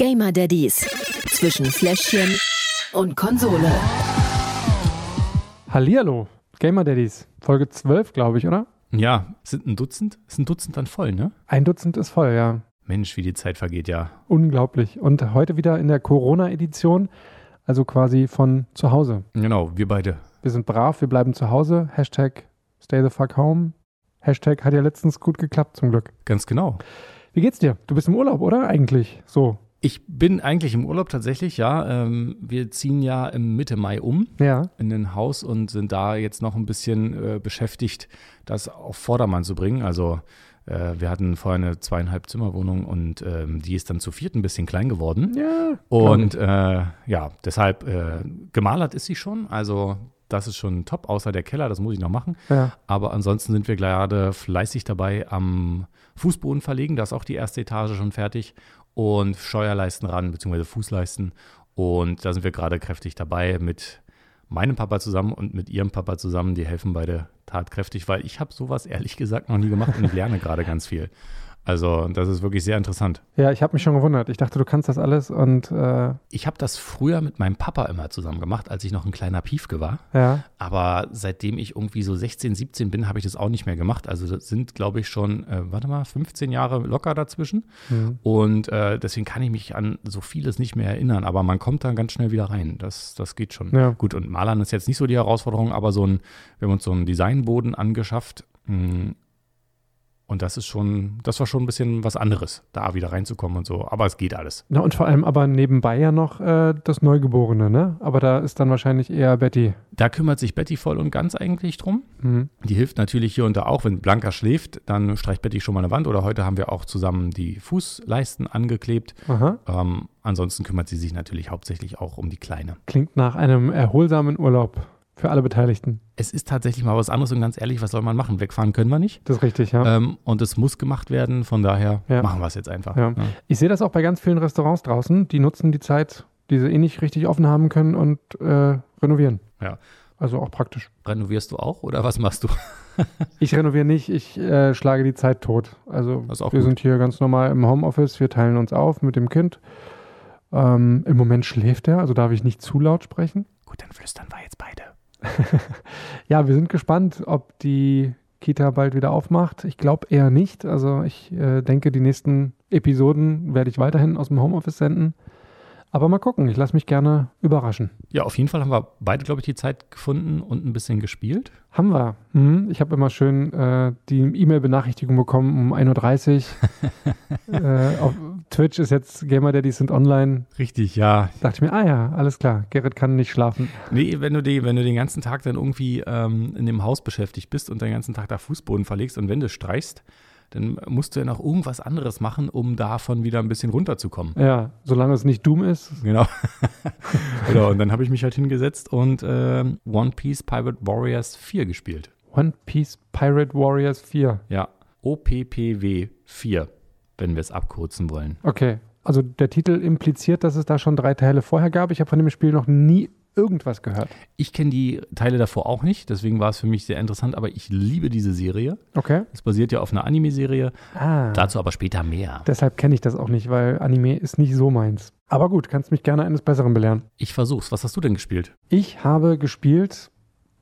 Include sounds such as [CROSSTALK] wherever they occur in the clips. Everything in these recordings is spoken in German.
Gamer Daddies zwischen Fläschchen und Konsole. Hallihallo, Gamer Daddies. Folge 12, glaube ich, oder? Ja, sind ein Dutzend? Ist ein Dutzend dann voll, ne? Ein Dutzend ist voll, ja. Mensch, wie die Zeit vergeht, ja. Unglaublich. Und heute wieder in der Corona-Edition, also quasi von zu Hause. Genau, wir beide. Wir sind brav, wir bleiben zu Hause. Hashtag stay the fuck home. Hashtag hat ja letztens gut geklappt, zum Glück. Ganz genau. Wie geht's dir? Du bist im Urlaub, oder? Eigentlich so. Ich bin eigentlich im Urlaub tatsächlich, ja. Ähm, wir ziehen ja im Mitte Mai um Ja. in ein Haus und sind da jetzt noch ein bisschen äh, beschäftigt, das auf Vordermann zu bringen. Also äh, wir hatten vorher eine zweieinhalb Zimmerwohnung und ähm, die ist dann zu viert ein bisschen klein geworden. Ja. Und äh, ja, deshalb äh, gemalert ist sie schon. Also das ist schon top, außer der Keller, das muss ich noch machen. Ja. Aber ansonsten sind wir gerade fleißig dabei am Fußboden verlegen. Da ist auch die erste Etage schon fertig. Und Steuerleisten ran, beziehungsweise Fußleisten. Und da sind wir gerade kräftig dabei mit meinem Papa zusammen und mit ihrem Papa zusammen. Die helfen beide tatkräftig, weil ich habe sowas ehrlich gesagt noch nie gemacht und ich lerne gerade ganz viel. Also das ist wirklich sehr interessant. Ja, ich habe mich schon gewundert. Ich dachte, du kannst das alles und äh, Ich habe das früher mit meinem Papa immer zusammen gemacht, als ich noch ein kleiner Piefke war. ja. Aber seitdem ich irgendwie so 16, 17 bin, habe ich das auch nicht mehr gemacht. Also das sind, glaube ich, schon, äh, warte mal, 15 Jahre locker dazwischen. Mhm. Und äh, deswegen kann ich mich an so vieles nicht mehr erinnern. Aber man kommt dann ganz schnell wieder rein. Das, das geht schon. Ja. Gut, und Malern ist jetzt nicht so die Herausforderung, aber so ein, wir haben uns so einen Designboden angeschafft. mh, Und das ist schon, das war schon ein bisschen was anderes, da wieder reinzukommen und so. Aber es geht alles. Na, und vor allem aber nebenbei ja noch äh, das Neugeborene, ne? Aber da ist dann wahrscheinlich eher Betty. Da kümmert sich Betty voll und ganz eigentlich drum. Mhm. Die hilft natürlich hier und da auch. Wenn Blanca schläft, dann streicht Betty schon mal eine Wand. Oder heute haben wir auch zusammen die Fußleisten angeklebt. Ähm, ansonsten kümmert sie sich natürlich hauptsächlich auch um die Kleine. Klingt nach einem erholsamen Urlaub für alle Beteiligten. Es ist tatsächlich mal was anderes und ganz ehrlich, was soll man machen? Wegfahren können wir nicht. Das ist richtig, ja. Ähm, und es muss gemacht werden. Von daher Ja. machen wir es jetzt einfach. Ja. Ja. Ich sehe das auch bei ganz vielen Restaurants draußen. Die nutzen die Zeit, die sie eh nicht richtig offen haben können und äh, renovieren. Ja. Also auch praktisch. Renovierst du auch oder was machst du? [LAUGHS] Ich renoviere nicht, ich äh, schlage die Zeit tot. Also wir gut. sind hier ganz normal im Homeoffice, wir teilen uns auf mit dem Kind. Ähm, Im Moment schläft er, also darf ich nicht zu laut sprechen. Gut, dann flüstern wir jetzt beide. [LAUGHS] Ja, wir sind gespannt, ob die Kita bald wieder aufmacht. Ich glaube eher nicht. Also ich äh, denke, die nächsten Episoden werde ich weiterhin aus dem Homeoffice senden. Aber mal gucken, ich lasse mich gerne überraschen. Ja, auf jeden Fall haben wir beide, glaube ich, die Zeit gefunden und ein bisschen gespielt. Haben wir. Mhm. Ich habe immer schön äh, die E-Mail-Benachrichtigung bekommen um 1.30 Uhr. [LAUGHS] äh, auf Twitch ist jetzt Gamer Daddies sind online. Richtig, ja. Dachte ich mir, ah ja, alles klar, Gerrit kann nicht schlafen. Nee, wenn du, die, wenn du den ganzen Tag dann irgendwie ähm, in dem Haus beschäftigt bist und den ganzen Tag da Fußboden verlegst und Wände streichst, dann musst du ja noch irgendwas anderes machen, um davon wieder ein bisschen runterzukommen. Ja, solange es nicht Doom ist. Genau. [LAUGHS] genau, und dann habe ich mich halt hingesetzt und ähm, One Piece Pirate Warriors 4 gespielt. One Piece Pirate Warriors 4. Ja, OPPW 4, wenn wir es abkürzen wollen. Okay. Also der Titel impliziert, dass es da schon drei Teile vorher gab. Ich habe von dem Spiel noch nie irgendwas gehört. Ich kenne die Teile davor auch nicht, deswegen war es für mich sehr interessant, aber ich liebe diese Serie. Okay. Es basiert ja auf einer Anime-Serie, Ah. dazu aber später mehr. Deshalb kenne ich das auch nicht, weil Anime ist nicht so meins. Aber gut, kannst mich gerne eines Besseren belehren. Ich versuch's. Was hast du denn gespielt? Ich habe gespielt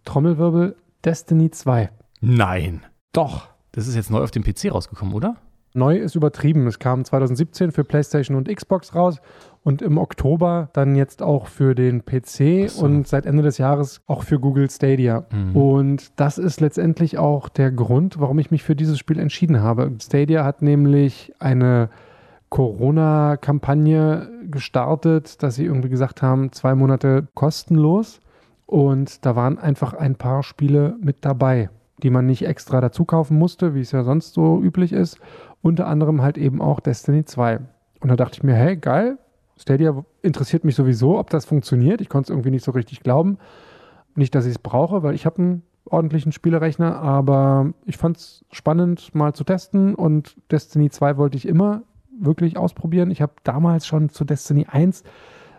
Trommelwirbel Destiny 2. Nein. Doch. Das ist jetzt neu auf dem PC rausgekommen, oder? Neu ist übertrieben. Es kam 2017 für PlayStation und Xbox raus und im Oktober dann jetzt auch für den PC so. und seit Ende des Jahres auch für Google Stadia. Mhm. Und das ist letztendlich auch der Grund, warum ich mich für dieses Spiel entschieden habe. Stadia hat nämlich eine Corona-Kampagne gestartet, dass sie irgendwie gesagt haben, zwei Monate kostenlos. Und da waren einfach ein paar Spiele mit dabei, die man nicht extra dazu kaufen musste, wie es ja sonst so üblich ist. Unter anderem halt eben auch Destiny 2. Und da dachte ich mir, hey, geil, Stadia interessiert mich sowieso, ob das funktioniert. Ich konnte es irgendwie nicht so richtig glauben. Nicht, dass ich es brauche, weil ich habe einen ordentlichen Spielerechner, aber ich fand es spannend, mal zu testen. Und Destiny 2 wollte ich immer wirklich ausprobieren. Ich habe damals schon zu Destiny 1,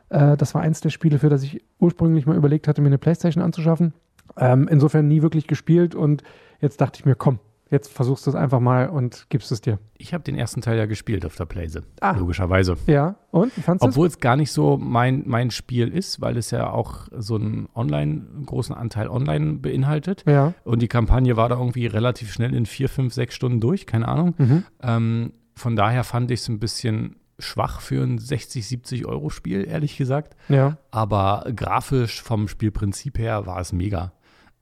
äh, das war eins der Spiele, für das ich ursprünglich mal überlegt hatte, mir eine Playstation anzuschaffen. Ähm, insofern nie wirklich gespielt und jetzt dachte ich mir, komm, Jetzt versuchst du es einfach mal und gibst es dir. Ich habe den ersten Teil ja gespielt auf der Playse. Ah. Logischerweise. Ja, und? Du Obwohl es gar nicht so mein, mein Spiel ist, weil es ja auch so einen Online, großen Anteil online beinhaltet. Ja. Und die Kampagne war da irgendwie relativ schnell in vier, fünf, sechs Stunden durch, keine Ahnung. Mhm. Ähm, von daher fand ich es ein bisschen schwach für ein 60, 70 Euro Spiel, ehrlich gesagt. Ja. Aber grafisch vom Spielprinzip her war es mega.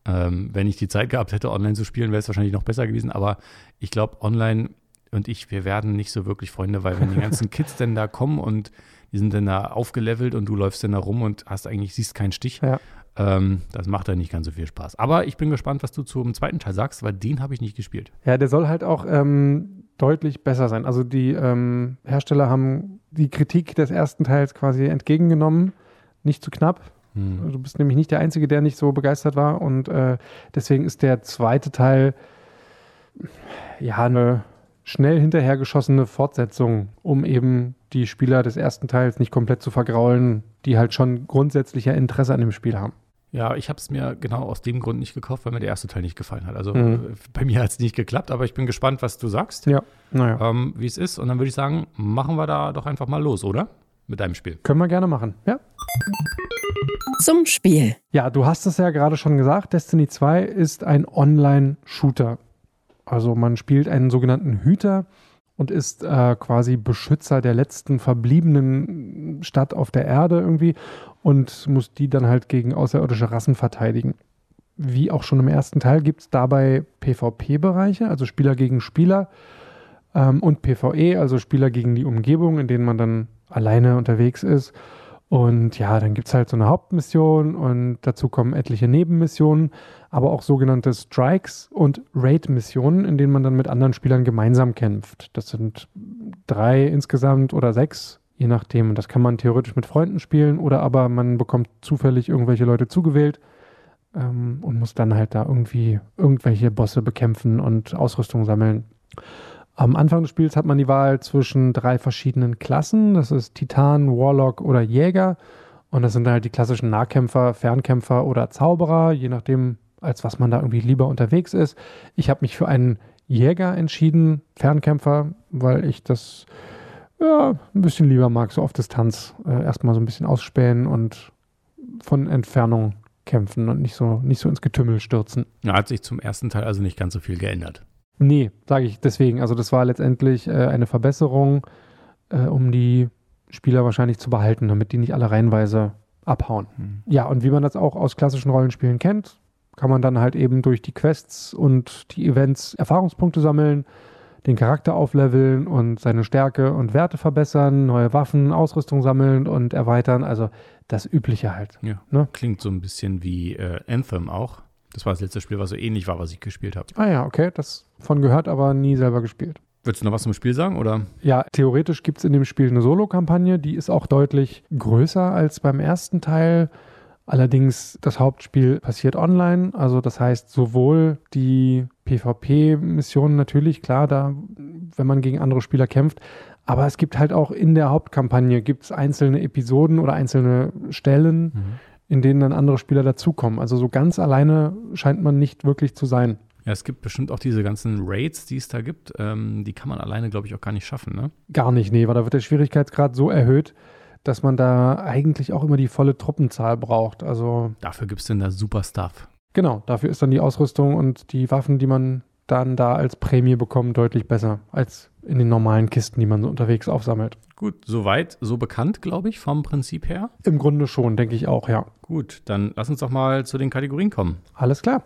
Ähm, wenn ich die Zeit gehabt hätte, online zu spielen, wäre es wahrscheinlich noch besser gewesen. Aber ich glaube, online und ich, wir werden nicht so wirklich Freunde, weil wenn die ganzen Kids denn da kommen und die sind dann da aufgelevelt und du läufst dann da rum und hast eigentlich, siehst keinen Stich, Ja. ähm, das macht dann nicht ganz so viel Spaß. Aber ich bin gespannt, was du zum zweiten Teil sagst, weil den habe ich nicht gespielt. Ja, der soll halt auch ähm, deutlich besser sein. Also die ähm, Hersteller haben die Kritik des ersten Teils quasi entgegengenommen. Nicht zu knapp. Hm. Du bist nämlich nicht der Einzige, der nicht so begeistert war. Und äh, deswegen ist der zweite Teil ja eine schnell hinterhergeschossene Fortsetzung, um eben die Spieler des ersten Teils nicht komplett zu vergraulen, die halt schon grundsätzlicher Interesse an dem Spiel haben. Ja, ich habe es mir genau aus dem Grund nicht gekauft, weil mir der erste Teil nicht gefallen hat. Also Mhm. äh, bei mir hat es nicht geklappt, aber ich bin gespannt, was du sagst, Ja, naja. ähm, wie es ist. Und dann würde ich sagen, machen wir da doch einfach mal los, oder? Mit deinem Spiel. Können wir gerne machen. Ja. Zum Spiel. Ja, du hast es ja gerade schon gesagt, Destiny 2 ist ein Online-Shooter. Also man spielt einen sogenannten Hüter und ist äh, quasi Beschützer der letzten verbliebenen Stadt auf der Erde irgendwie und muss die dann halt gegen außerirdische Rassen verteidigen. Wie auch schon im ersten Teil gibt es dabei PvP-Bereiche, also Spieler gegen Spieler ähm, und PvE, also Spieler gegen die Umgebung, in denen man dann alleine unterwegs ist. Und ja, dann gibt es halt so eine Hauptmission und dazu kommen etliche Nebenmissionen, aber auch sogenannte Strikes und Raid-Missionen, in denen man dann mit anderen Spielern gemeinsam kämpft. Das sind drei insgesamt oder sechs, je nachdem. Und das kann man theoretisch mit Freunden spielen oder aber man bekommt zufällig irgendwelche Leute zugewählt ähm, und muss dann halt da irgendwie irgendwelche Bosse bekämpfen und Ausrüstung sammeln. Am Anfang des Spiels hat man die Wahl zwischen drei verschiedenen Klassen. Das ist Titan, Warlock oder Jäger. Und das sind dann halt die klassischen Nahkämpfer, Fernkämpfer oder Zauberer, je nachdem, als was man da irgendwie lieber unterwegs ist. Ich habe mich für einen Jäger entschieden, Fernkämpfer, weil ich das ja, ein bisschen lieber mag, so auf Distanz. Äh, erstmal so ein bisschen ausspähen und von Entfernung kämpfen und nicht so, nicht so ins Getümmel stürzen. Ja, hat sich zum ersten Teil also nicht ganz so viel geändert. Nee, sage ich deswegen. Also das war letztendlich äh, eine Verbesserung, äh, um die Spieler wahrscheinlich zu behalten, damit die nicht alle reihenweise abhauen. Hm. Ja, und wie man das auch aus klassischen Rollenspielen kennt, kann man dann halt eben durch die Quests und die Events Erfahrungspunkte sammeln, den Charakter aufleveln und seine Stärke und Werte verbessern, neue Waffen, Ausrüstung sammeln und erweitern. Also das Übliche halt. Ja. Ne? Klingt so ein bisschen wie äh, Anthem auch. Das war das letzte Spiel, was so ähnlich war, was ich gespielt habe. Ah ja, okay, das von gehört, aber nie selber gespielt. Würdest du noch was zum Spiel sagen? Oder? Ja, theoretisch gibt es in dem Spiel eine Solo-Kampagne, die ist auch deutlich größer als beim ersten Teil. Allerdings, das Hauptspiel passiert online, also das heißt sowohl die PvP-Missionen natürlich, klar, da, wenn man gegen andere Spieler kämpft, aber es gibt halt auch in der Hauptkampagne gibt's einzelne Episoden oder einzelne Stellen, in denen dann andere Spieler dazukommen. Also so ganz alleine scheint man nicht wirklich zu sein. Ja, es gibt bestimmt auch diese ganzen Raids, die es da gibt. Ähm, die kann man alleine, glaube ich, auch gar nicht schaffen, ne? Gar nicht, nee, weil da wird der Schwierigkeitsgrad so erhöht, dass man da eigentlich auch immer die volle Truppenzahl braucht. Also Dafür gibt es denn da super Stuff. genau, dafür ist dann die Ausrüstung und die Waffen, die man dann da als Prämie bekommt, deutlich besser als in den normalen Kisten, die man so unterwegs aufsammelt. Gut, soweit, so bekannt, glaube ich, vom Prinzip her. Im Grunde schon, denke ich auch, ja. Gut, dann lass uns doch mal zu den Kategorien kommen. Alles klar.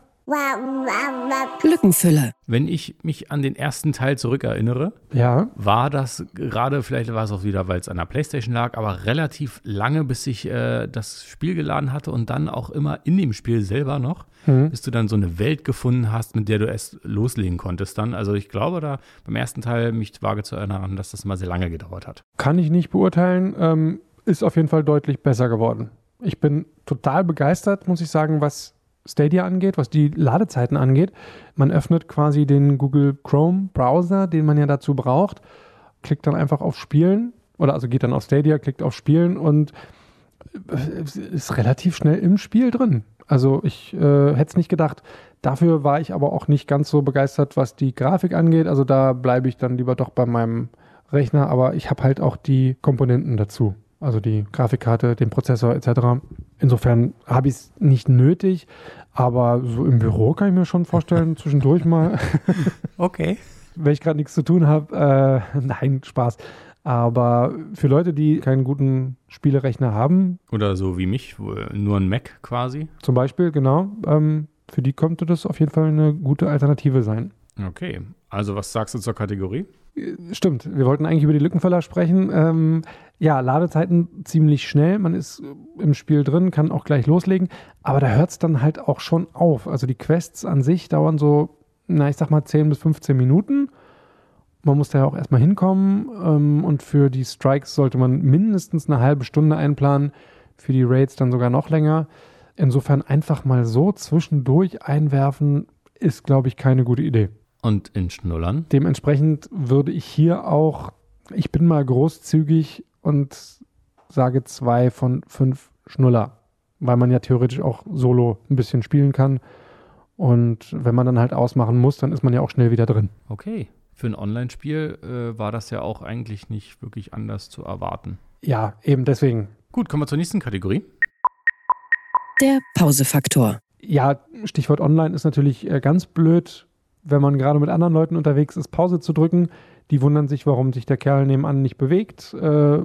Lückenfüller. Wenn ich mich an den ersten Teil zurückerinnere, Ja, war das gerade, vielleicht war es auch wieder, weil es an der Playstation lag, aber relativ lange, bis ich äh, das Spiel geladen hatte und dann auch immer in dem Spiel selber noch, Mhm. bis du dann so eine Welt gefunden hast, mit der du erst loslegen konntest dann. Also ich glaube da beim ersten Teil mich vage zu erinnern, dass das mal sehr lange gedauert hat. kann ich nicht beurteilen. Ähm, ist auf jeden Fall deutlich besser geworden. Ich bin total begeistert, muss ich sagen, was Stadia angeht, was die Ladezeiten angeht. Man öffnet quasi den Google Chrome Browser, den man ja dazu braucht, klickt dann einfach auf Spielen oder also geht dann auf Stadia, klickt auf Spielen und äh, ist relativ schnell im Spiel drin. Also ich äh, hätte es nicht gedacht. Dafür war ich aber auch nicht ganz so begeistert, was die Grafik angeht. Also da bleibe ich dann lieber doch bei meinem Rechner, aber ich habe halt auch die Komponenten dazu. Also die Grafikkarte, den Prozessor etc. Insofern habe ich es nicht nötig, aber so im Büro kann ich mir schon vorstellen, [LAUGHS] zwischendurch mal. Okay. wenn ich gerade nichts zu tun habe. Äh, [LAUGHS] nein, Spaß. Aber für Leute, die keinen guten Spielerechner haben, Oder so wie mich, nur ein Mac quasi. zum Beispiel, genau, ähm, für die könnte das auf jeden Fall eine gute Alternative sein. Okay. Also was sagst du zur Kategorie? Stimmt, wir wollten eigentlich über die Lückenfüller sprechen. Ähm, ja, Ladezeiten ziemlich schnell. Man ist im Spiel drin, kann auch gleich loslegen. Aber da hört es dann halt auch schon auf. Also die Quests an sich dauern so, na, ich sag mal 10 bis 15 Minuten. Man muss da ja auch erstmal hinkommen. Ähm, und für die Strikes sollte man mindestens eine halbe Stunde einplanen. Für die Raids dann sogar noch länger. Insofern einfach mal so zwischendurch einwerfen, ist, glaube ich, keine gute Idee. Und in Schnullern? Dementsprechend würde ich hier auch, ich bin mal großzügig und sage zwei von fünf Schnuller, weil man ja theoretisch auch solo ein bisschen spielen kann. Und wenn man dann halt ausmachen muss, dann ist man ja auch schnell wieder drin. Okay. Für ein Online-Spiel äh, war das ja auch eigentlich nicht wirklich anders zu erwarten. Ja, eben deswegen. Gut, kommen wir zur nächsten Kategorie. Der Pausefaktor. Ja, Stichwort Online ist natürlich äh, ganz blöd, wenn man gerade mit anderen Leuten unterwegs ist, Pause zu drücken. Die wundern sich, warum sich der Kerl nebenan nicht bewegt, äh,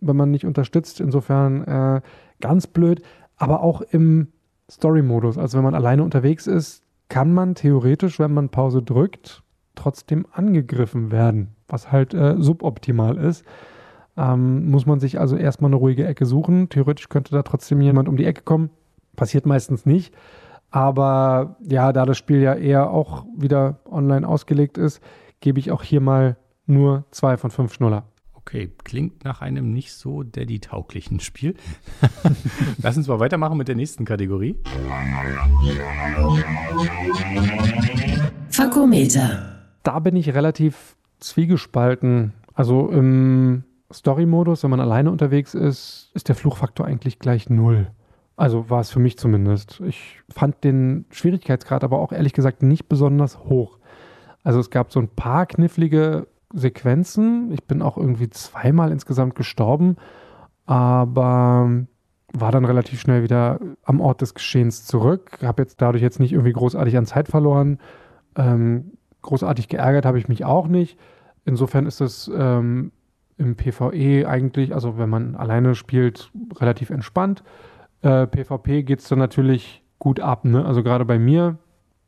wenn man nicht unterstützt. Insofern äh, ganz blöd. Aber auch im Story-Modus, also wenn man alleine unterwegs ist, kann man theoretisch, wenn man Pause drückt, trotzdem angegriffen werden, was halt äh, suboptimal ist. Ähm, muss man sich also erstmal eine ruhige Ecke suchen. Theoretisch könnte da trotzdem jemand um die Ecke kommen. Passiert meistens nicht. Aber ja, da das Spiel ja eher auch wieder online ausgelegt ist, gebe ich auch hier mal nur zwei von fünf Schnuller. Okay, klingt nach einem nicht so Daddy-tauglichen Spiel. [LAUGHS] Lass uns mal weitermachen mit der nächsten Kategorie. Fakometer. Da bin ich relativ zwiegespalten. Also im Story-Modus, wenn man alleine unterwegs ist, ist der Fluchfaktor eigentlich gleich null. Also war es für mich zumindest. Ich fand den Schwierigkeitsgrad aber auch ehrlich gesagt nicht besonders hoch. Also es gab so ein paar knifflige Sequenzen. Ich bin auch irgendwie zweimal insgesamt gestorben, aber war dann relativ schnell wieder am Ort des Geschehens zurück. Habe jetzt dadurch jetzt nicht irgendwie großartig an Zeit verloren. Ähm, großartig geärgert habe ich mich auch nicht. Insofern ist es ähm, im PvE eigentlich, also wenn man alleine spielt, relativ entspannt. Äh, PvP geht es dann natürlich gut ab. Ne? Also gerade bei mir,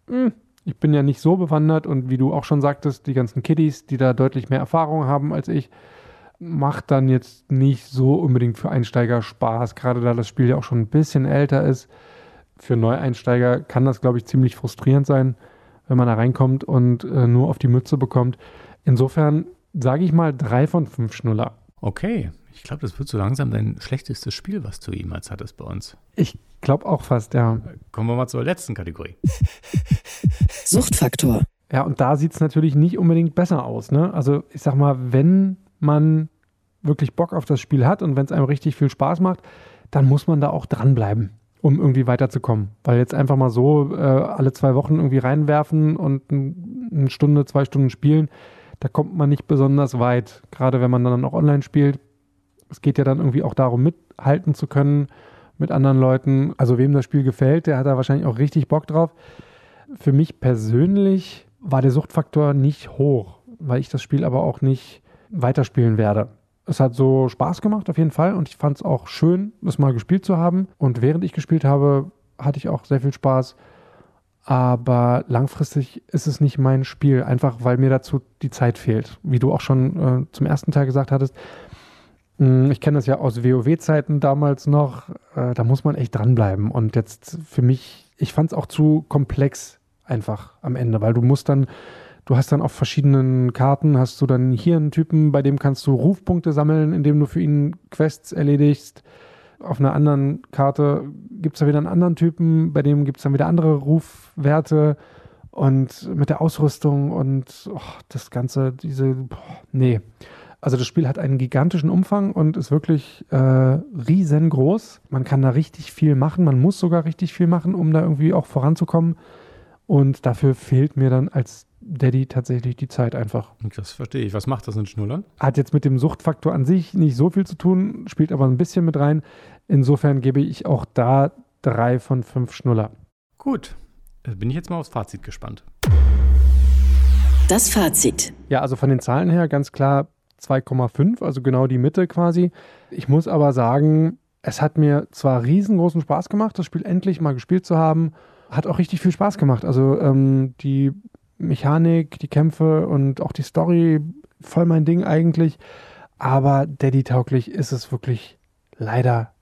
mh, ich bin ja nicht so bewandert und wie du auch schon sagtest, die ganzen Kiddies, die da deutlich mehr Erfahrung haben als ich, macht dann jetzt nicht so unbedingt für Einsteiger Spaß, gerade da das Spiel ja auch schon ein bisschen älter ist. Für Neueinsteiger kann das, glaube ich, ziemlich frustrierend sein, wenn man da reinkommt und äh, nur auf die Mütze bekommt. Insofern sage ich mal drei von fünf Schnuller. Okay, ich glaube, das wird so langsam dein schlechtestes Spiel, was du jemals hattest bei uns. Ich glaube auch fast, ja. Kommen wir mal zur letzten Kategorie. [LAUGHS] Suchtfaktor. Ja, und da sieht es natürlich nicht unbedingt besser aus. Ne? Also ich sag mal, wenn man wirklich Bock auf das Spiel hat und wenn es einem richtig viel Spaß macht, dann muss man da auch dranbleiben, um irgendwie weiterzukommen. Weil jetzt einfach mal so äh, alle zwei Wochen irgendwie reinwerfen und ein, eine Stunde, zwei Stunden spielen, da kommt man nicht besonders weit. Gerade wenn man dann auch online spielt. Es geht ja dann irgendwie auch darum, mithalten zu können mit anderen Leuten. Also wem das Spiel gefällt, der hat da wahrscheinlich auch richtig Bock drauf. Für mich persönlich war der Suchtfaktor nicht hoch, weil ich das Spiel aber auch nicht weiterspielen werde. Es hat so Spaß gemacht auf jeden Fall und ich fand es auch schön, das mal gespielt zu haben. Und während ich gespielt habe, hatte ich auch sehr viel Spaß. Aber langfristig ist es nicht mein Spiel, einfach weil mir dazu die Zeit fehlt. Wie du auch schon äh, zum ersten Teil gesagt hattest. Mh, Ich kenne das ja aus WoW-Zeiten damals noch. Äh, da muss man echt dranbleiben. Und jetzt für mich, ich fand es auch zu komplex einfach am Ende, weil du musst dann, du hast dann auf verschiedenen Karten, hast du dann hier einen Typen, bei dem kannst du Rufpunkte sammeln, indem du für ihn Quests erledigst. Auf einer anderen Karte gibt es da wieder einen anderen Typen, bei dem gibt es dann wieder andere Rufwerte und mit der Ausrüstung und oh, das Ganze, diese, boah, nee. Also das Spiel hat einen gigantischen Umfang und ist wirklich äh, riesengroß. Man kann da richtig viel machen. Man muss sogar richtig viel machen, um da irgendwie auch voranzukommen. Und dafür fehlt mir dann als Daddy tatsächlich die Zeit einfach. Das verstehe ich. Was macht das in Schnullern? Hat jetzt mit dem Suchtfaktor an sich nicht so viel zu tun, spielt aber ein bisschen mit rein. Insofern gebe ich auch da drei von fünf Schnuller. Gut, bin ich jetzt mal aufs Fazit gespannt. Das Fazit. Ja, also von den Zahlen her ganz klar 2,5, also genau die Mitte quasi. Ich muss aber sagen, es hat mir zwar riesengroßen Spaß gemacht, das Spiel endlich mal gespielt zu haben. Hat auch richtig viel Spaß gemacht. Also ähm, die Mechanik, die Kämpfe und auch die Story, voll mein Ding eigentlich. Aber Daddy-tauglich ist es wirklich leider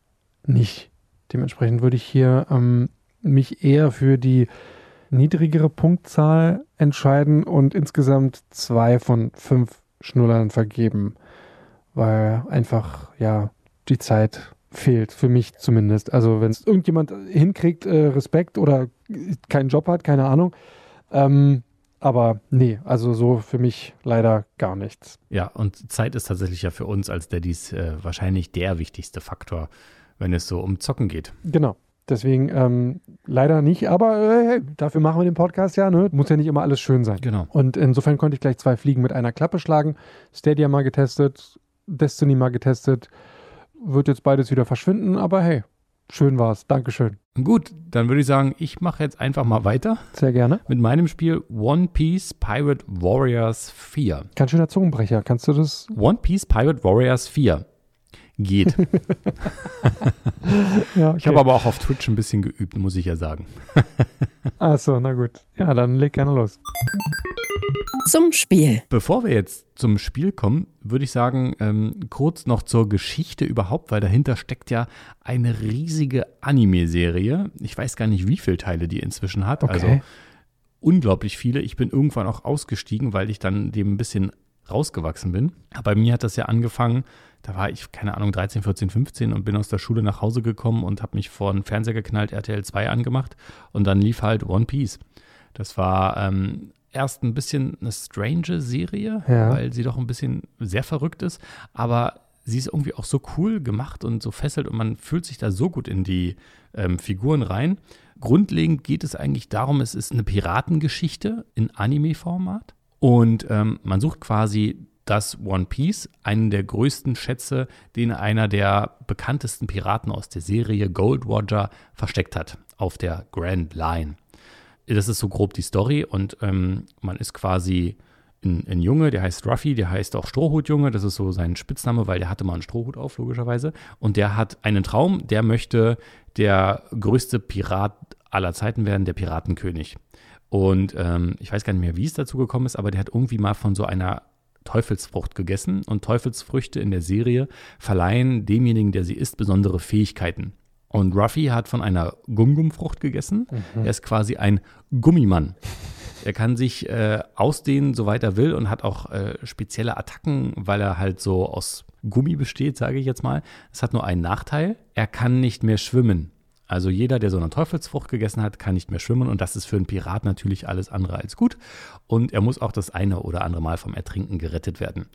nicht. Dementsprechend würde ich hier ähm, mich eher für die niedrigere Punktzahl entscheiden und insgesamt zwei von fünf Schnullern vergeben, weil einfach, ja, die Zeit fehlt, für mich zumindest. Also wenn es irgendjemand hinkriegt, äh, Respekt oder keinen Job hat, keine Ahnung. Ähm, aber nee, also so für mich leider gar nichts. Ja, und Zeit ist tatsächlich ja für uns als Daddys äh, wahrscheinlich der wichtigste Faktor, wenn es so um Zocken geht. Genau. Deswegen ähm, leider nicht, aber äh, hey, dafür machen wir den Podcast ja, ne? Muss ja nicht immer alles schön sein. Genau. Und insofern konnte ich gleich zwei Fliegen mit einer Klappe schlagen. Stadia mal getestet, Destiny mal getestet. Wird jetzt beides wieder verschwinden, aber hey, schön war's. Dankeschön. Gut, dann würde ich sagen, ich mache jetzt einfach mal weiter. Sehr gerne. Mit meinem Spiel One Piece Pirate Warriors 4. Ganz schöner Zungenbrecher. Kannst du das? One Piece Pirate Warriors 4 geht. [LAUGHS] ja, okay. Ich habe aber auch auf Twitch ein bisschen geübt, muss ich ja sagen. [LAUGHS] Achso, na gut. Ja, dann leg gerne los. Zum Spiel. Bevor wir jetzt zum Spiel kommen, würde ich sagen, ähm, kurz noch zur Geschichte überhaupt, weil dahinter steckt ja eine riesige Anime-Serie. Ich weiß gar nicht, wie viele Teile die inzwischen hat. Okay. Also unglaublich viele. Ich bin irgendwann auch ausgestiegen, weil ich dann dem ein bisschen rausgewachsen bin. Aber bei mir hat das ja angefangen, da war ich, keine Ahnung, 13, 14, 15 und bin aus der Schule nach Hause gekommen und habe mich vor den Fernseher geknallt, RTL 2 angemacht und dann lief halt One Piece. Das war ähm, erst ein bisschen eine strange Serie, Ja. weil sie doch ein bisschen sehr verrückt ist, aber sie ist irgendwie auch so cool gemacht und so fesselt und man fühlt sich da so gut in die ähm, Figuren rein. Grundlegend geht es eigentlich darum, es ist eine Piratengeschichte in Anime-Format und ähm, man sucht quasi das One Piece, einen der größten Schätze, den einer der bekanntesten Piraten aus der Serie Gold Roger versteckt hat auf der Grand Line. Das ist so grob die Story und ähm, man ist quasi ein, ein Junge, der heißt Ruffy, der heißt auch Strohhutjunge, das ist so sein Spitzname, weil der hatte mal einen Strohhut auf, logischerweise. Und der hat einen Traum, der möchte der größte Pirat aller Zeiten werden, der Piratenkönig. Und ähm, ich weiß gar nicht mehr, wie es dazu gekommen ist, aber der hat irgendwie mal von so einer Teufelsfrucht gegessen und Teufelsfrüchte in der Serie verleihen demjenigen, der sie isst, besondere Fähigkeiten. Und Ruffy hat von einer Gum-Gum-Frucht gegessen. Er ist quasi ein Gummimann. Er kann sich äh, ausdehnen, soweit er will, und hat auch äh, spezielle Attacken, weil er halt so aus Gummi besteht, sage ich jetzt mal. Es hat nur einen Nachteil. Er kann nicht mehr schwimmen. Also jeder, der so eine Teufelsfrucht gegessen hat, kann nicht mehr schwimmen und das ist für einen Pirat natürlich alles andere als gut. Und er muss auch das eine oder andere Mal vom Ertrinken gerettet werden.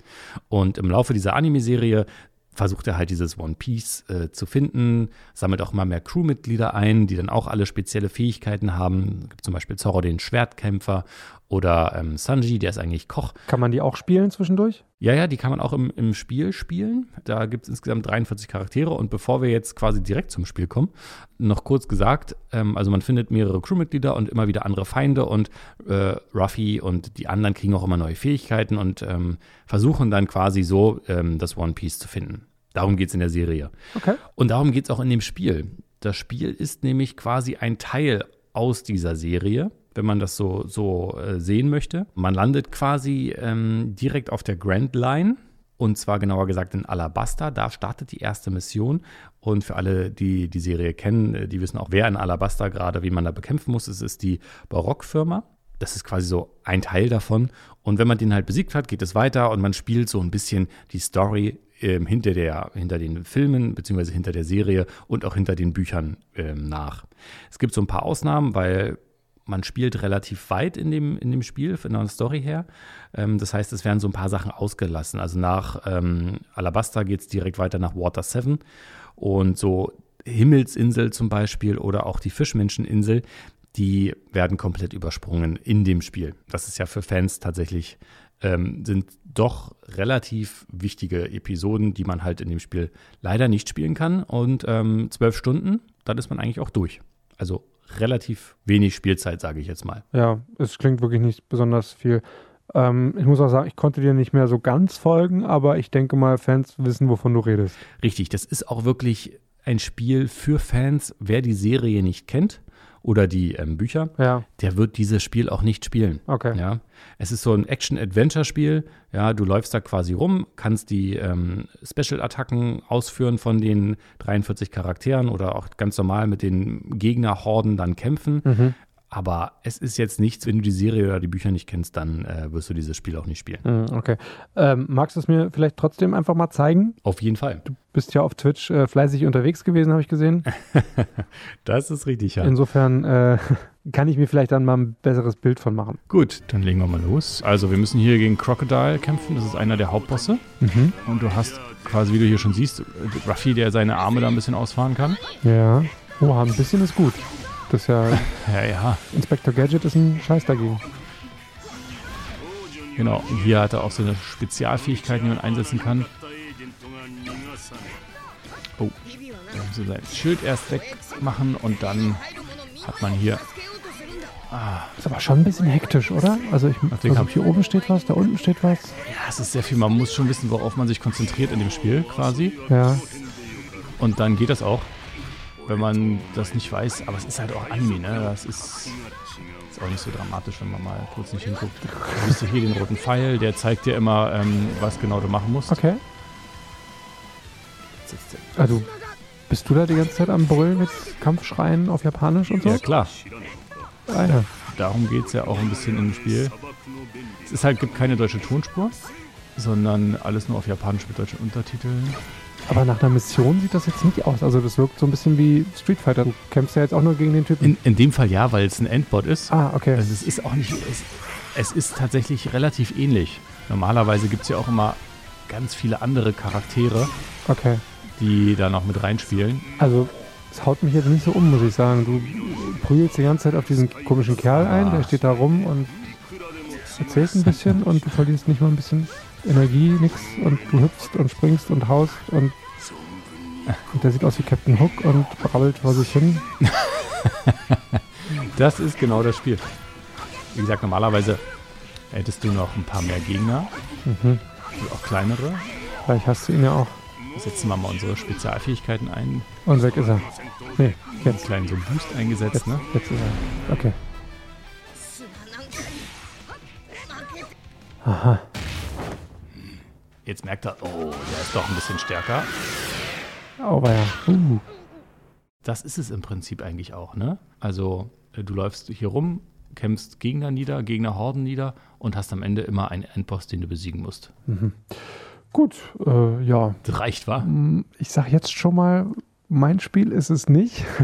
Und im Laufe dieser Anime-Serie versucht er halt dieses One Piece äh, zu finden, sammelt auch mal mehr Crewmitglieder ein, die dann auch alle spezielle Fähigkeiten haben. Es gibt zum Beispiel Zorro, den Schwertkämpfer, oder ähm, Sanji, der ist eigentlich Koch. Kann man die auch spielen zwischendurch? Ja, ja, die kann man auch im, im Spiel spielen. Da gibt es insgesamt 43 Charaktere. Und bevor wir jetzt quasi direkt zum Spiel kommen, noch kurz gesagt, ähm, also man findet mehrere Crewmitglieder und immer wieder andere Feinde und äh, Ruffy und die anderen kriegen auch immer neue Fähigkeiten und ähm, versuchen dann quasi so ähm, das One Piece zu finden. Darum geht es in der Serie. Okay. Und darum geht es auch in dem Spiel. Das Spiel ist nämlich quasi ein Teil aus dieser Serie, wenn man das so, so äh, sehen möchte. Man landet quasi ähm, direkt auf der Grand Line. Und zwar genauer gesagt in Alabasta. Da startet die erste Mission. Und für alle, die die Serie kennen, äh, die wissen auch, wer in Alabasta gerade, wie man da bekämpfen muss. Es ist die Barock-Firma. Das ist quasi so ein Teil davon. Und wenn man den halt besiegt hat, geht es weiter und man spielt so ein bisschen die Story ähm, hinter, der, hinter den Filmen beziehungsweise hinter der Serie und auch hinter den Büchern ähm, nach. Es gibt so ein paar Ausnahmen, weil man spielt relativ weit in dem, in dem Spiel, von der Story her. Ähm, das heißt, es werden so ein paar Sachen ausgelassen. Also nach ähm, Alabasta geht es direkt weiter nach Water 7. Und so Himmelsinsel zum Beispiel oder auch die Fischmenscheninsel, die werden komplett übersprungen in dem Spiel. Das ist ja für Fans tatsächlich, ähm, sind doch relativ wichtige Episoden, die man halt in dem Spiel leider nicht spielen kann. Und ähm, zwölf Stunden, dann ist man eigentlich auch durch. Also relativ wenig Spielzeit, sage ich jetzt mal. Ja, es klingt wirklich nicht besonders viel. Ähm, ich muss auch sagen, ich konnte dir nicht mehr so ganz folgen, aber ich denke mal, Fans wissen, wovon du redest. Richtig, das ist auch wirklich ein Spiel für Fans. Wer die Serie nicht kennt oder die ähm, Bücher, Ja, der wird dieses Spiel auch nicht spielen. okay. Ja, es ist so ein Action-Adventure-Spiel. Ja, du läufst da quasi rum, kannst die ähm, Special-Attacken ausführen von den 43 Charakteren oder auch ganz normal mit den Gegnerhorden dann kämpfen. Mhm. Aber es ist jetzt nichts, wenn du die Serie oder die Bücher nicht kennst, dann äh, wirst du dieses Spiel auch nicht spielen. Mhm, okay. Ähm, magst du es mir vielleicht trotzdem einfach mal zeigen? Auf jeden Fall. Bist ja auf Twitch äh, fleißig unterwegs gewesen, habe ich gesehen. [LAUGHS] Das ist richtig, ja. Insofern äh, [LAUGHS] kann ich mir vielleicht dann mal ein besseres Bild von machen. Gut, dann legen wir mal los. Also wir müssen hier gegen Crocodile kämpfen. Das ist einer der Hauptbosse. Mhm. Und du hast quasi, wie du hier schon siehst, Ruffy, der seine Arme da ein bisschen ausfahren kann. Ja. Oha, ein bisschen ist gut. Das ist ja, [LAUGHS] Ja, ja, Inspector Gadget ist ein Scheiß dagegen. genau. Hier hat er auch so eine Spezialfähigkeit, die man einsetzen kann. Oh, da muss er sein Schild erst wegmachen und dann hat man hier. Ah, Ist aber schon ein bisschen hektisch, oder? Also ich den also hier oben steht was, da unten steht was. ja, es ist sehr viel. Man muss schon wissen, worauf man sich konzentriert in dem Spiel quasi. Ja. Und dann geht das auch, wenn man das nicht weiß. Aber es ist halt auch Anime, ne? Das ist, ist auch nicht so dramatisch, wenn man mal kurz nicht hinguckt. Du siehst hier den roten Pfeil, der zeigt dir immer, ähm, was genau du machen musst. Okay. Also bist du da die ganze Zeit am Brüllen mit Kampfschreien auf Japanisch und so? Ja, klar. Ah, ja. Darum geht es ja auch ein bisschen im Spiel. Es ist halt, gibt keine deutsche Tonspur, sondern alles nur auf Japanisch mit deutschen Untertiteln. Aber nach einer Mission sieht das jetzt nicht aus. Also das wirkt so ein bisschen wie Street Fighter. Du kämpfst ja jetzt auch nur gegen den Typen. In, in dem Fall ja, weil es ein Endbot ist. ah, okay. Also es ist auch nicht, es, es ist tatsächlich relativ ähnlich. Normalerweise gibt es ja auch immer ganz viele andere Charaktere, Okay. die da noch mit reinspielen. Also es haut mich jetzt nicht so um, muss ich sagen. Du prügelst die ganze Zeit auf diesen komischen Kerl ein, der steht da rum und erzählt ein bisschen und du verlierst nicht mal ein bisschen Energie, nix und du hüpfst und springst und haust und, und der sieht aus wie Captain Hook und brabbelt vor sich hin. [LAUGHS] Das ist genau das Spiel. Wie gesagt, normalerweise hättest du noch ein paar mehr Gegner, Mhm. auch kleinere. Vielleicht hast du ihn ja auch. Setzen wir mal unsere Spezialfähigkeiten ein. Und weg ist er. Nee, Einen jetzt. kleinen so Boost eingesetzt, Jetzt, ne? jetzt ist er. Okay. Aha. Jetzt merkt er, oh, der ist doch ein bisschen stärker. Aber ja. Uh. Das ist es im Prinzip eigentlich auch, ne? Also, äh, du läufst hier rum, kämpfst Gegner nieder, Gegnerhorden nieder und hast am Ende immer einen Endboss, den du besiegen musst. Gut, äh, ja. Das reicht, wa? Mm, Ich sag jetzt schon mal, mein Spiel ist es nicht. [LAUGHS]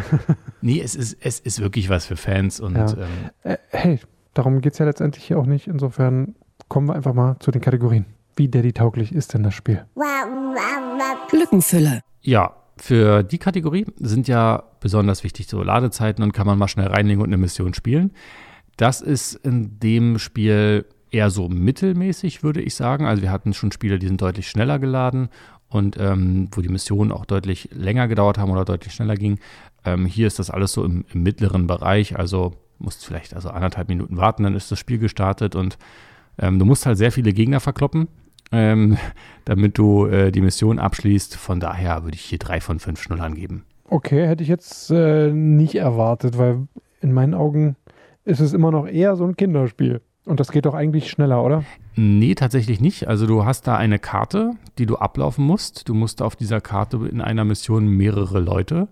Nee, es ist, es ist wirklich was für Fans und Ja. ähm, Äh, hey, darum geht es ja letztendlich hier auch nicht. Insofern kommen wir einfach mal zu den Kategorien. Wie Daddy-tauglich ist denn das Spiel? Lückenfüller. Ja, für die Kategorie sind ja besonders wichtig so Ladezeiten und kann man mal schnell reinlegen und eine Mission spielen. Das ist in dem Spiel eher so mittelmäßig, würde ich sagen. Also wir hatten schon Spiele, die sind deutlich schneller geladen und ähm, wo die Missionen auch deutlich länger gedauert haben oder deutlich schneller gingen. Ähm, hier ist das alles so im, im mittleren Bereich, also musst vielleicht also anderthalb Minuten warten, dann ist das Spiel gestartet und ähm, du musst halt sehr viele Gegner verkloppen, ähm, [LAUGHS] damit du äh, die Mission abschließt. Von daher würde ich hier drei von fünf Schnullern geben. Okay, hätte ich jetzt äh, nicht erwartet, weil in meinen Augen ist es immer noch eher so ein Kinderspiel. Und das geht doch eigentlich schneller, oder? Nee, tatsächlich nicht. Also du hast da eine Karte, die du ablaufen musst. Du musst auf dieser Karte in einer Mission mehrere Leute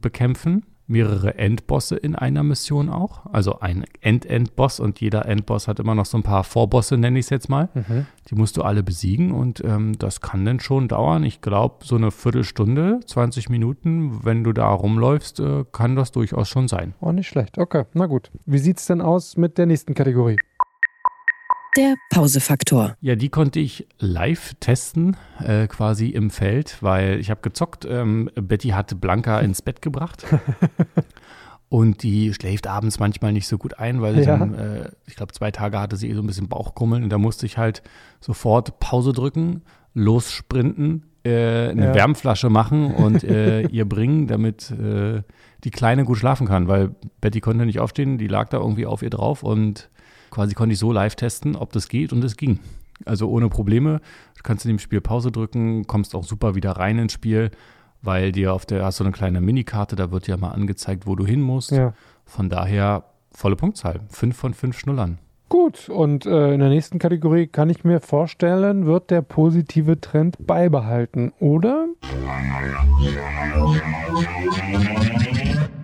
bekämpfen. Mehrere Endbosse in einer Mission auch. Also ein End-End-Boss und jeder Endboss hat immer noch so ein paar Vorbosse, nenne ich es jetzt mal. Mhm. Die musst du alle besiegen und ähm, das kann dann schon dauern. Ich glaube, so eine Viertelstunde, 20 Minuten, wenn du da rumläufst, äh, kann das durchaus schon sein. Oh, nicht schlecht. Okay, na gut. Wie sieht's denn aus mit der nächsten Kategorie? Der Pausefaktor. Ja, die konnte ich live testen, äh, quasi im Feld, weil ich habe gezockt. Ähm, Betty hat Blanca ins Bett gebracht. [LAUGHS] Und die schläft abends manchmal nicht so gut ein, weil sie Ja. dann, äh, ich glaube, zwei Tage hatte sie eh so ein bisschen Bauchkrummeln und da musste ich halt sofort Pause drücken, lossprinten, äh, eine Ja. Wärmflasche machen und äh, [LAUGHS] ihr bringen, damit äh, die Kleine gut schlafen kann, weil Betty konnte nicht aufstehen, die lag da irgendwie auf ihr drauf und quasi konnte ich so live testen, ob das geht und es ging. Also ohne Probleme. Du kannst in dem Spiel Pause drücken, kommst auch super wieder rein ins Spiel, weil dir auf der hast du eine kleine Minikarte, da wird ja mal angezeigt, wo du hin musst. Ja. Von daher volle Punktzahl. Fünf von fünf Schnullern. Gut, und äh, in der nächsten Kategorie kann ich mir vorstellen, wird der positive Trend beibehalten, oder?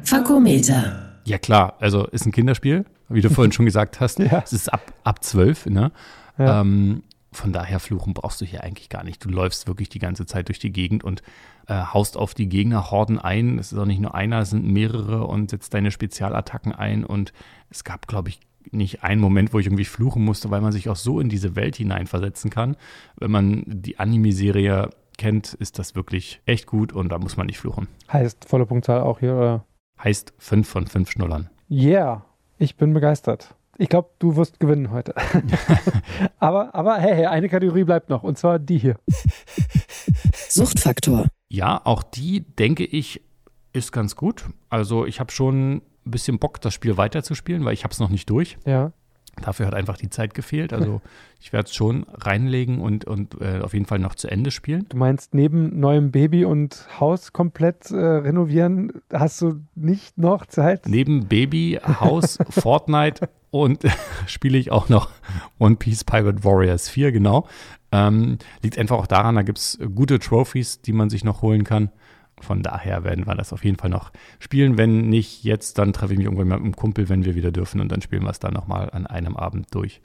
Fakometer. Ja klar, also ist ein Kinderspiel, wie du vorhin [LAUGHS] schon gesagt hast. Ja. Es ist ab, ab 12, ne? Ja. Ähm, von daher fluchen brauchst du hier eigentlich gar nicht. Du läufst wirklich die ganze Zeit durch die Gegend und äh, haust auf die Gegnerhorden ein. Es ist auch nicht nur einer, es sind mehrere und setzt deine Spezialattacken ein. Und es gab, glaube ich, nicht einen Moment, wo ich irgendwie fluchen musste, weil man sich auch so in diese Welt hineinversetzen kann. Wenn man die Anime-Serie kennt, ist das wirklich echt gut und da muss man nicht fluchen. Heißt volle Punktzahl auch hier, oder? Heißt 5 von 5 Schnullern. Yeah, ich bin begeistert. Ich glaube, du wirst gewinnen heute. [LAUGHS] aber, aber hey, hey, eine Kategorie bleibt noch, und zwar die hier. Suchtfaktor. Ja, auch die, denke ich, ist ganz gut. Also ich habe schon ein bisschen Bock, das Spiel weiterzuspielen, weil ich habe es noch nicht durch. Ja. Dafür hat einfach die Zeit gefehlt. Also [LAUGHS] ich werde es schon reinlegen und, und äh, auf jeden Fall noch zu Ende spielen. Du meinst, neben neuem Baby und Haus komplett äh, renovieren, hast du nicht noch Zeit? Neben Baby, Haus, [LAUGHS] Fortnite und [LAUGHS] spiele ich auch noch One Piece Pirate Warriors 4, genau. Ähm, liegt einfach auch daran, da gibt es gute Trophies, die man sich noch holen kann. Von daher werden wir das auf jeden Fall noch spielen. Wenn nicht jetzt, dann treffe ich mich irgendwann mit einem Kumpel, wenn wir wieder dürfen und dann spielen wir es dann nochmal an einem Abend durch.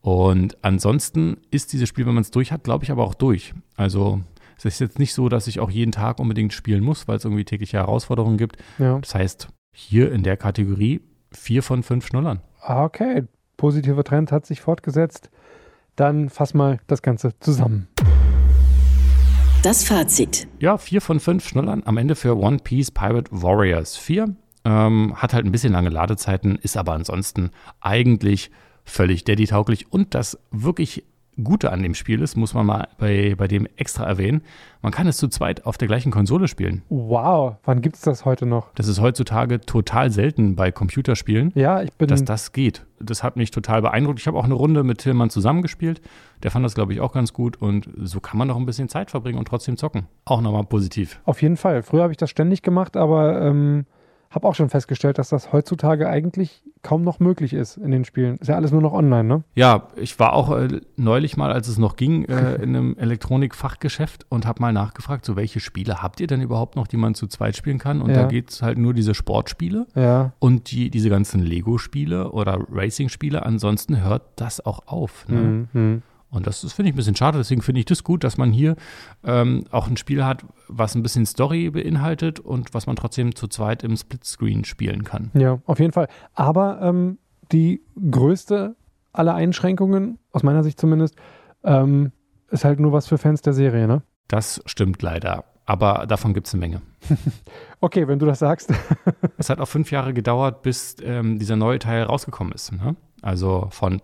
Und ansonsten ist dieses Spiel, wenn man es durch hat, glaube ich aber auch durch. Also es ist jetzt nicht so, dass ich auch jeden Tag unbedingt spielen muss, weil es irgendwie tägliche Herausforderungen gibt. Ja. Das heißt, hier in der Kategorie vier von fünf Schnullern. Ah, Okay, positiver Trend hat sich fortgesetzt. Dann fass mal das Ganze zusammen. Das Fazit. Ja, vier von fünf Schnullern am Ende für One Piece Pirate Warriors 4. Ähm, hat halt ein bisschen lange Ladezeiten, ist aber ansonsten eigentlich völlig Daddy-tauglich. Und das wirklich Gute an dem Spiel ist, muss man mal bei, bei dem extra erwähnen, man kann es zu zweit auf der gleichen Konsole spielen. Wow, wann gibt es das heute noch? Das ist heutzutage total selten bei Computerspielen. Ja, ich bin. dass das geht. Das hat mich total beeindruckt. Ich habe auch eine Runde mit Tillmann zusammengespielt. Der fand das, glaube ich, auch ganz gut. Und so kann man noch ein bisschen Zeit verbringen und trotzdem zocken. Auch nochmal positiv. Auf jeden Fall. Früher habe ich das ständig gemacht, aber ähm, habe auch schon festgestellt, dass das heutzutage eigentlich kaum noch möglich ist in den Spielen. Ist ja alles nur noch online, ne? Ja, ich war auch äh, neulich mal, als es noch ging, äh, [LAUGHS] in einem Elektronikfachgeschäft und habe mal nachgefragt, so welche Spiele habt ihr denn überhaupt noch, die man zu zweit spielen kann? Und Ja. da geht es halt nur diese Sportspiele Ja. und die, diese ganzen Lego-Spiele oder Racing-Spiele. Ansonsten hört das auch auf. Ne? Mhm. Und das, das finde ich ein bisschen schade. Deswegen finde ich das gut, dass man hier ähm, auch ein Spiel hat, was ein bisschen Story beinhaltet und was man trotzdem zu zweit im Splitscreen spielen kann. Ja, auf jeden Fall. Aber ähm, die größte aller Einschränkungen, aus meiner Sicht zumindest, ähm, ist halt nur was für Fans der Serie, ne? Das stimmt leider. Aber davon gibt es eine Menge. [LAUGHS] Okay, wenn du das sagst. [LAUGHS] Es hat auch fünf Jahre gedauert, bis ähm, dieser neue Teil rausgekommen ist. Ne? Also von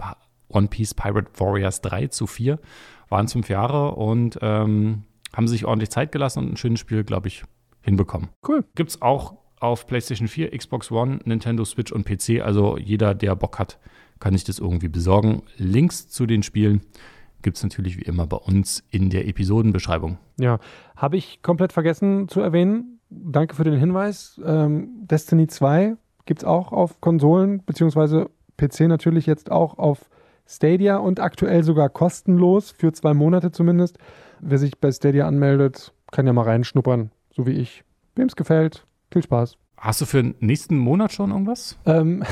One Piece Pirate Warriors 3 zu 4 waren fünf Jahre und ähm, haben sich ordentlich Zeit gelassen und ein schönes Spiel, glaube ich, hinbekommen. Cool. Gibt es auch auf PlayStation 4, Xbox One, Nintendo Switch und PC. Also jeder, der Bock hat, kann sich das irgendwie besorgen. Links zu den Spielen gibt es natürlich wie immer bei uns in der Episodenbeschreibung. Ja, habe ich komplett vergessen zu erwähnen. Danke für den Hinweis. Ähm, Destiny 2 gibt es auch auf Konsolen, beziehungsweise PC natürlich jetzt auch auf Stadia und aktuell sogar kostenlos, für zwei Monate zumindest. Wer sich bei Stadia anmeldet, kann ja mal reinschnuppern, so wie ich. Wem es gefällt, viel Spaß. Hast du für den nächsten Monat schon irgendwas? Ähm,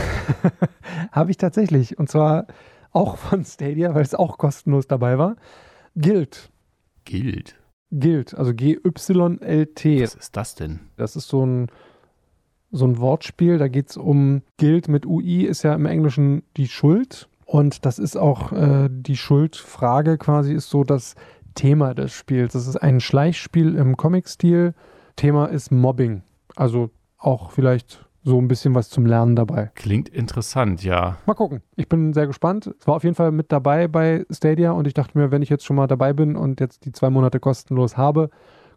[LAUGHS] Habe ich tatsächlich. Und zwar auch von Stadia, weil es auch kostenlos dabei war. Guild. Gilt. Guild, also G-Y-L-T. Was ist das denn? Das ist so ein, so ein Wortspiel. Da geht es um Guild mit UI, ist ja im Englischen die Schuld. Und das ist auch äh, die Schuldfrage quasi, ist so das Thema des Spiels. Das ist ein Schleichspiel im Comic-Stil. Thema ist Mobbing. Also auch vielleicht so ein bisschen was zum Lernen dabei. Klingt interessant, ja. Mal gucken. Ich bin sehr gespannt. Es war auf jeden Fall mit dabei bei Stadia und ich dachte mir, wenn ich jetzt schon mal dabei bin und jetzt die zwei Monate kostenlos habe,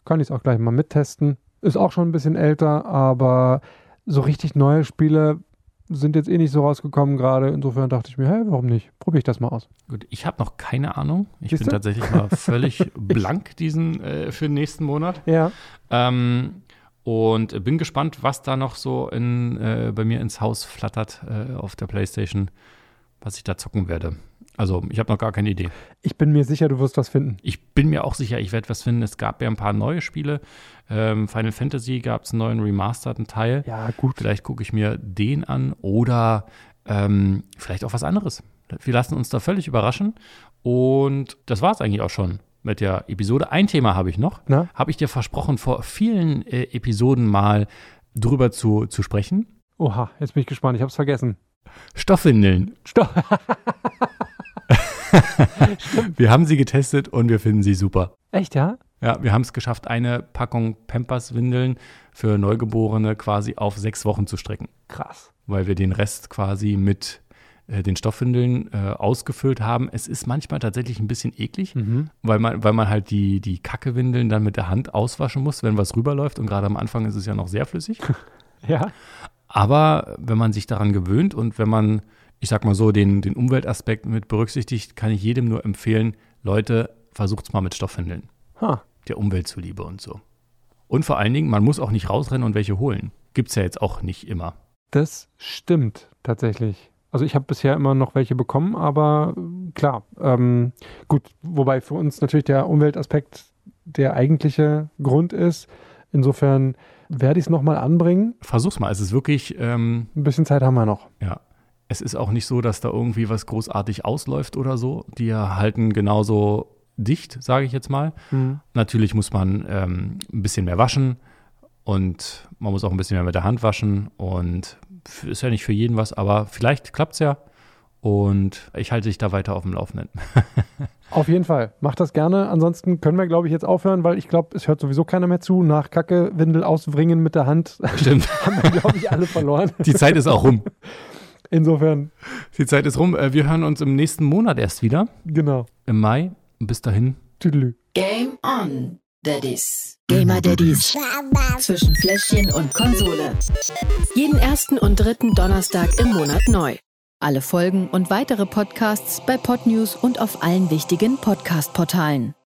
kann ich es auch gleich mal mittesten. Ist auch schon ein bisschen älter, aber so richtig neue Spiele sind jetzt eh nicht so rausgekommen gerade. Insofern dachte ich mir, hey, warum nicht? Probiere ich das mal aus. Gut, ich habe noch keine Ahnung. Ich Siehste? bin tatsächlich mal [LAUGHS] völlig blank diesen äh, für den nächsten Monat. Ja. Ähm, und bin gespannt, was da noch so in, äh, bei mir ins Haus flattert äh, auf der Playstation, was ich da zocken werde. Also, ich habe noch gar keine Idee. Ich bin mir sicher, du wirst was finden. Ich bin mir auch sicher, ich werde was finden. Es gab ja ein paar neue Spiele. Ähm, Final Fantasy gab es einen neuen remasterten Teil. Ja, gut. Vielleicht gucke ich mir den an oder ähm, vielleicht auch was anderes. Wir lassen uns da völlig überraschen. Und das war es eigentlich auch schon mit der Episode. Ein Thema habe ich noch. Habe ich dir versprochen, vor vielen äh, Episoden mal drüber zu, zu sprechen. Oha, jetzt bin ich gespannt. Ich habe es vergessen. Stoffwindeln. Stopp. [LAUGHS] [LAUGHS] Wir haben sie getestet und wir finden sie super. Echt, ja? Ja, wir haben es geschafft, eine Packung Pampers-Windeln für Neugeborene quasi auf sechs Wochen zu strecken. Krass. weil wir den Rest quasi mit äh, den Stoffwindeln äh, ausgefüllt haben. Es ist manchmal tatsächlich ein bisschen eklig, Mhm. weil man, weil man halt die, die Kackewindeln dann mit der Hand auswaschen muss, wenn was rüberläuft. Und gerade am Anfang ist es ja noch sehr flüssig. [LAUGHS] Ja. Aber wenn man sich daran gewöhnt und wenn man, ich sag mal so, den, den Umweltaspekt mit berücksichtigt, kann ich jedem nur empfehlen, Leute, versucht's mal mit Stoffwindeln. Ha. Der Umwelt zuliebe und so. Und vor allen Dingen, man muss auch nicht rausrennen und welche holen. Gibt's ja jetzt auch nicht immer. Das stimmt tatsächlich. Also ich habe bisher immer noch welche bekommen, aber klar. Ähm, gut, wobei für uns natürlich der Umweltaspekt der eigentliche Grund ist. Insofern werde ich es nochmal anbringen. Versuch's mal. Es ist wirklich, ähm, Ein bisschen Zeit haben wir noch. ja. Es ist auch nicht so, dass da irgendwie was großartig ausläuft oder so. Die halten genauso dicht, sage ich jetzt mal. Natürlich muss man ähm, ein bisschen mehr waschen und man muss auch ein bisschen mehr mit der Hand waschen und ist ja nicht für jeden was, aber vielleicht klappt's ja und ich halte dich da weiter auf dem Laufenden. [LAUGHS] Auf jeden Fall. Macht das gerne. Ansonsten können wir, glaube ich, jetzt aufhören, weil ich glaube, es hört sowieso keiner mehr zu. Nach Kacke, Windel auswringen mit der Hand Stimmt. [LAUGHS] haben wir, glaube ich, alle verloren. Die Zeit ist auch rum. [LAUGHS] Insofern, Die Zeit ist rum. Äh, Wir hören uns im nächsten Monat erst wieder, genau. im Mai. Bis dahin. Tüdelü. Game on, Daddies. Gamer Daddies. Zwischen Fläschchen und Konsole. Jeden ersten und dritten Donnerstag im Monat neu. Alle Folgen und weitere Podcasts bei Podnews und auf allen wichtigen Podcast-Portalen.